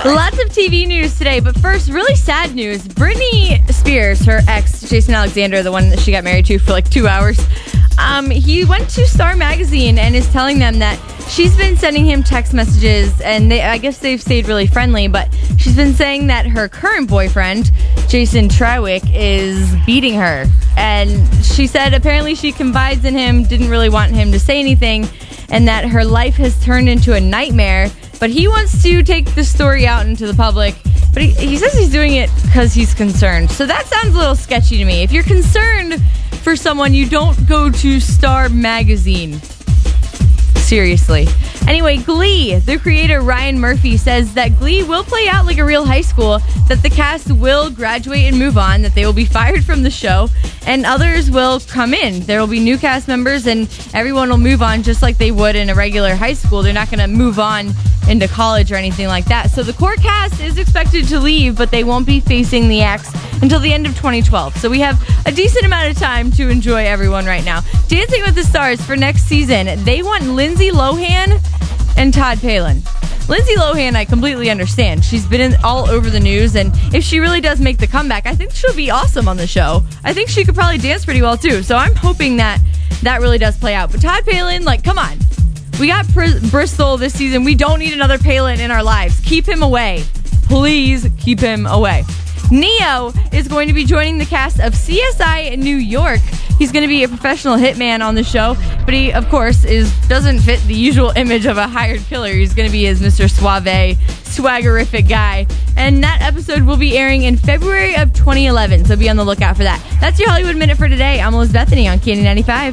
Lots of TV news today, but first, really sad news. Britney Spears, her ex, Jason Alexander, the one that she got married to for like two hours, um, he went to Star Magazine and is telling them that she's been sending him text messages, and they, I guess they've stayed really friendly, but she's been saying that her current boyfriend, Jason Trawick, is beating her. And she said apparently she confides in him, didn't really want him to say anything, and that her life has turned into a nightmare. But he wants to take the story out into the public. But he, he says he's doing it because he's concerned. So that sounds a little sketchy to me. If you're concerned for someone, you don't go to Star Magazine. Seriously. Anyway, Glee, the creator Ryan Murphy says that Glee will play out like a real high school, that the cast will graduate and move on, that they will be fired from the show, and others will come in. There will be new cast members, and everyone will move on just like they would in a regular high school. They're not going to move on into college or anything like that. So the core cast is expected to leave, but they won't be facing the axe until the end of 2012. So we have a decent amount of time to enjoy everyone right now. Dancing with the Stars for next season, they want Lindsay Lohan and Todd Palin. Lindsay Lohan, I completely understand. She's been in, all over the news, and if she really does make the comeback, I think she'll be awesome on the show. I think she could probably dance pretty well too. So I'm hoping that that really does play out. But Todd Palin, like, come on. We got Bristol this season. We don't need another Palin in our lives. Keep him away. Please keep him away. Ne-Yo is going to be joining the cast of CSI New York. He's going to be a professional hitman on the show, but he, of course, is doesn't fit the usual image of a hired killer. He's going to be his Mr. Suave, swaggerific guy. And that episode will be airing in February of 2011, so be on the lookout for that. That's your Hollywood Minute for today. I'm Elizabeth Bethany on Candy 95.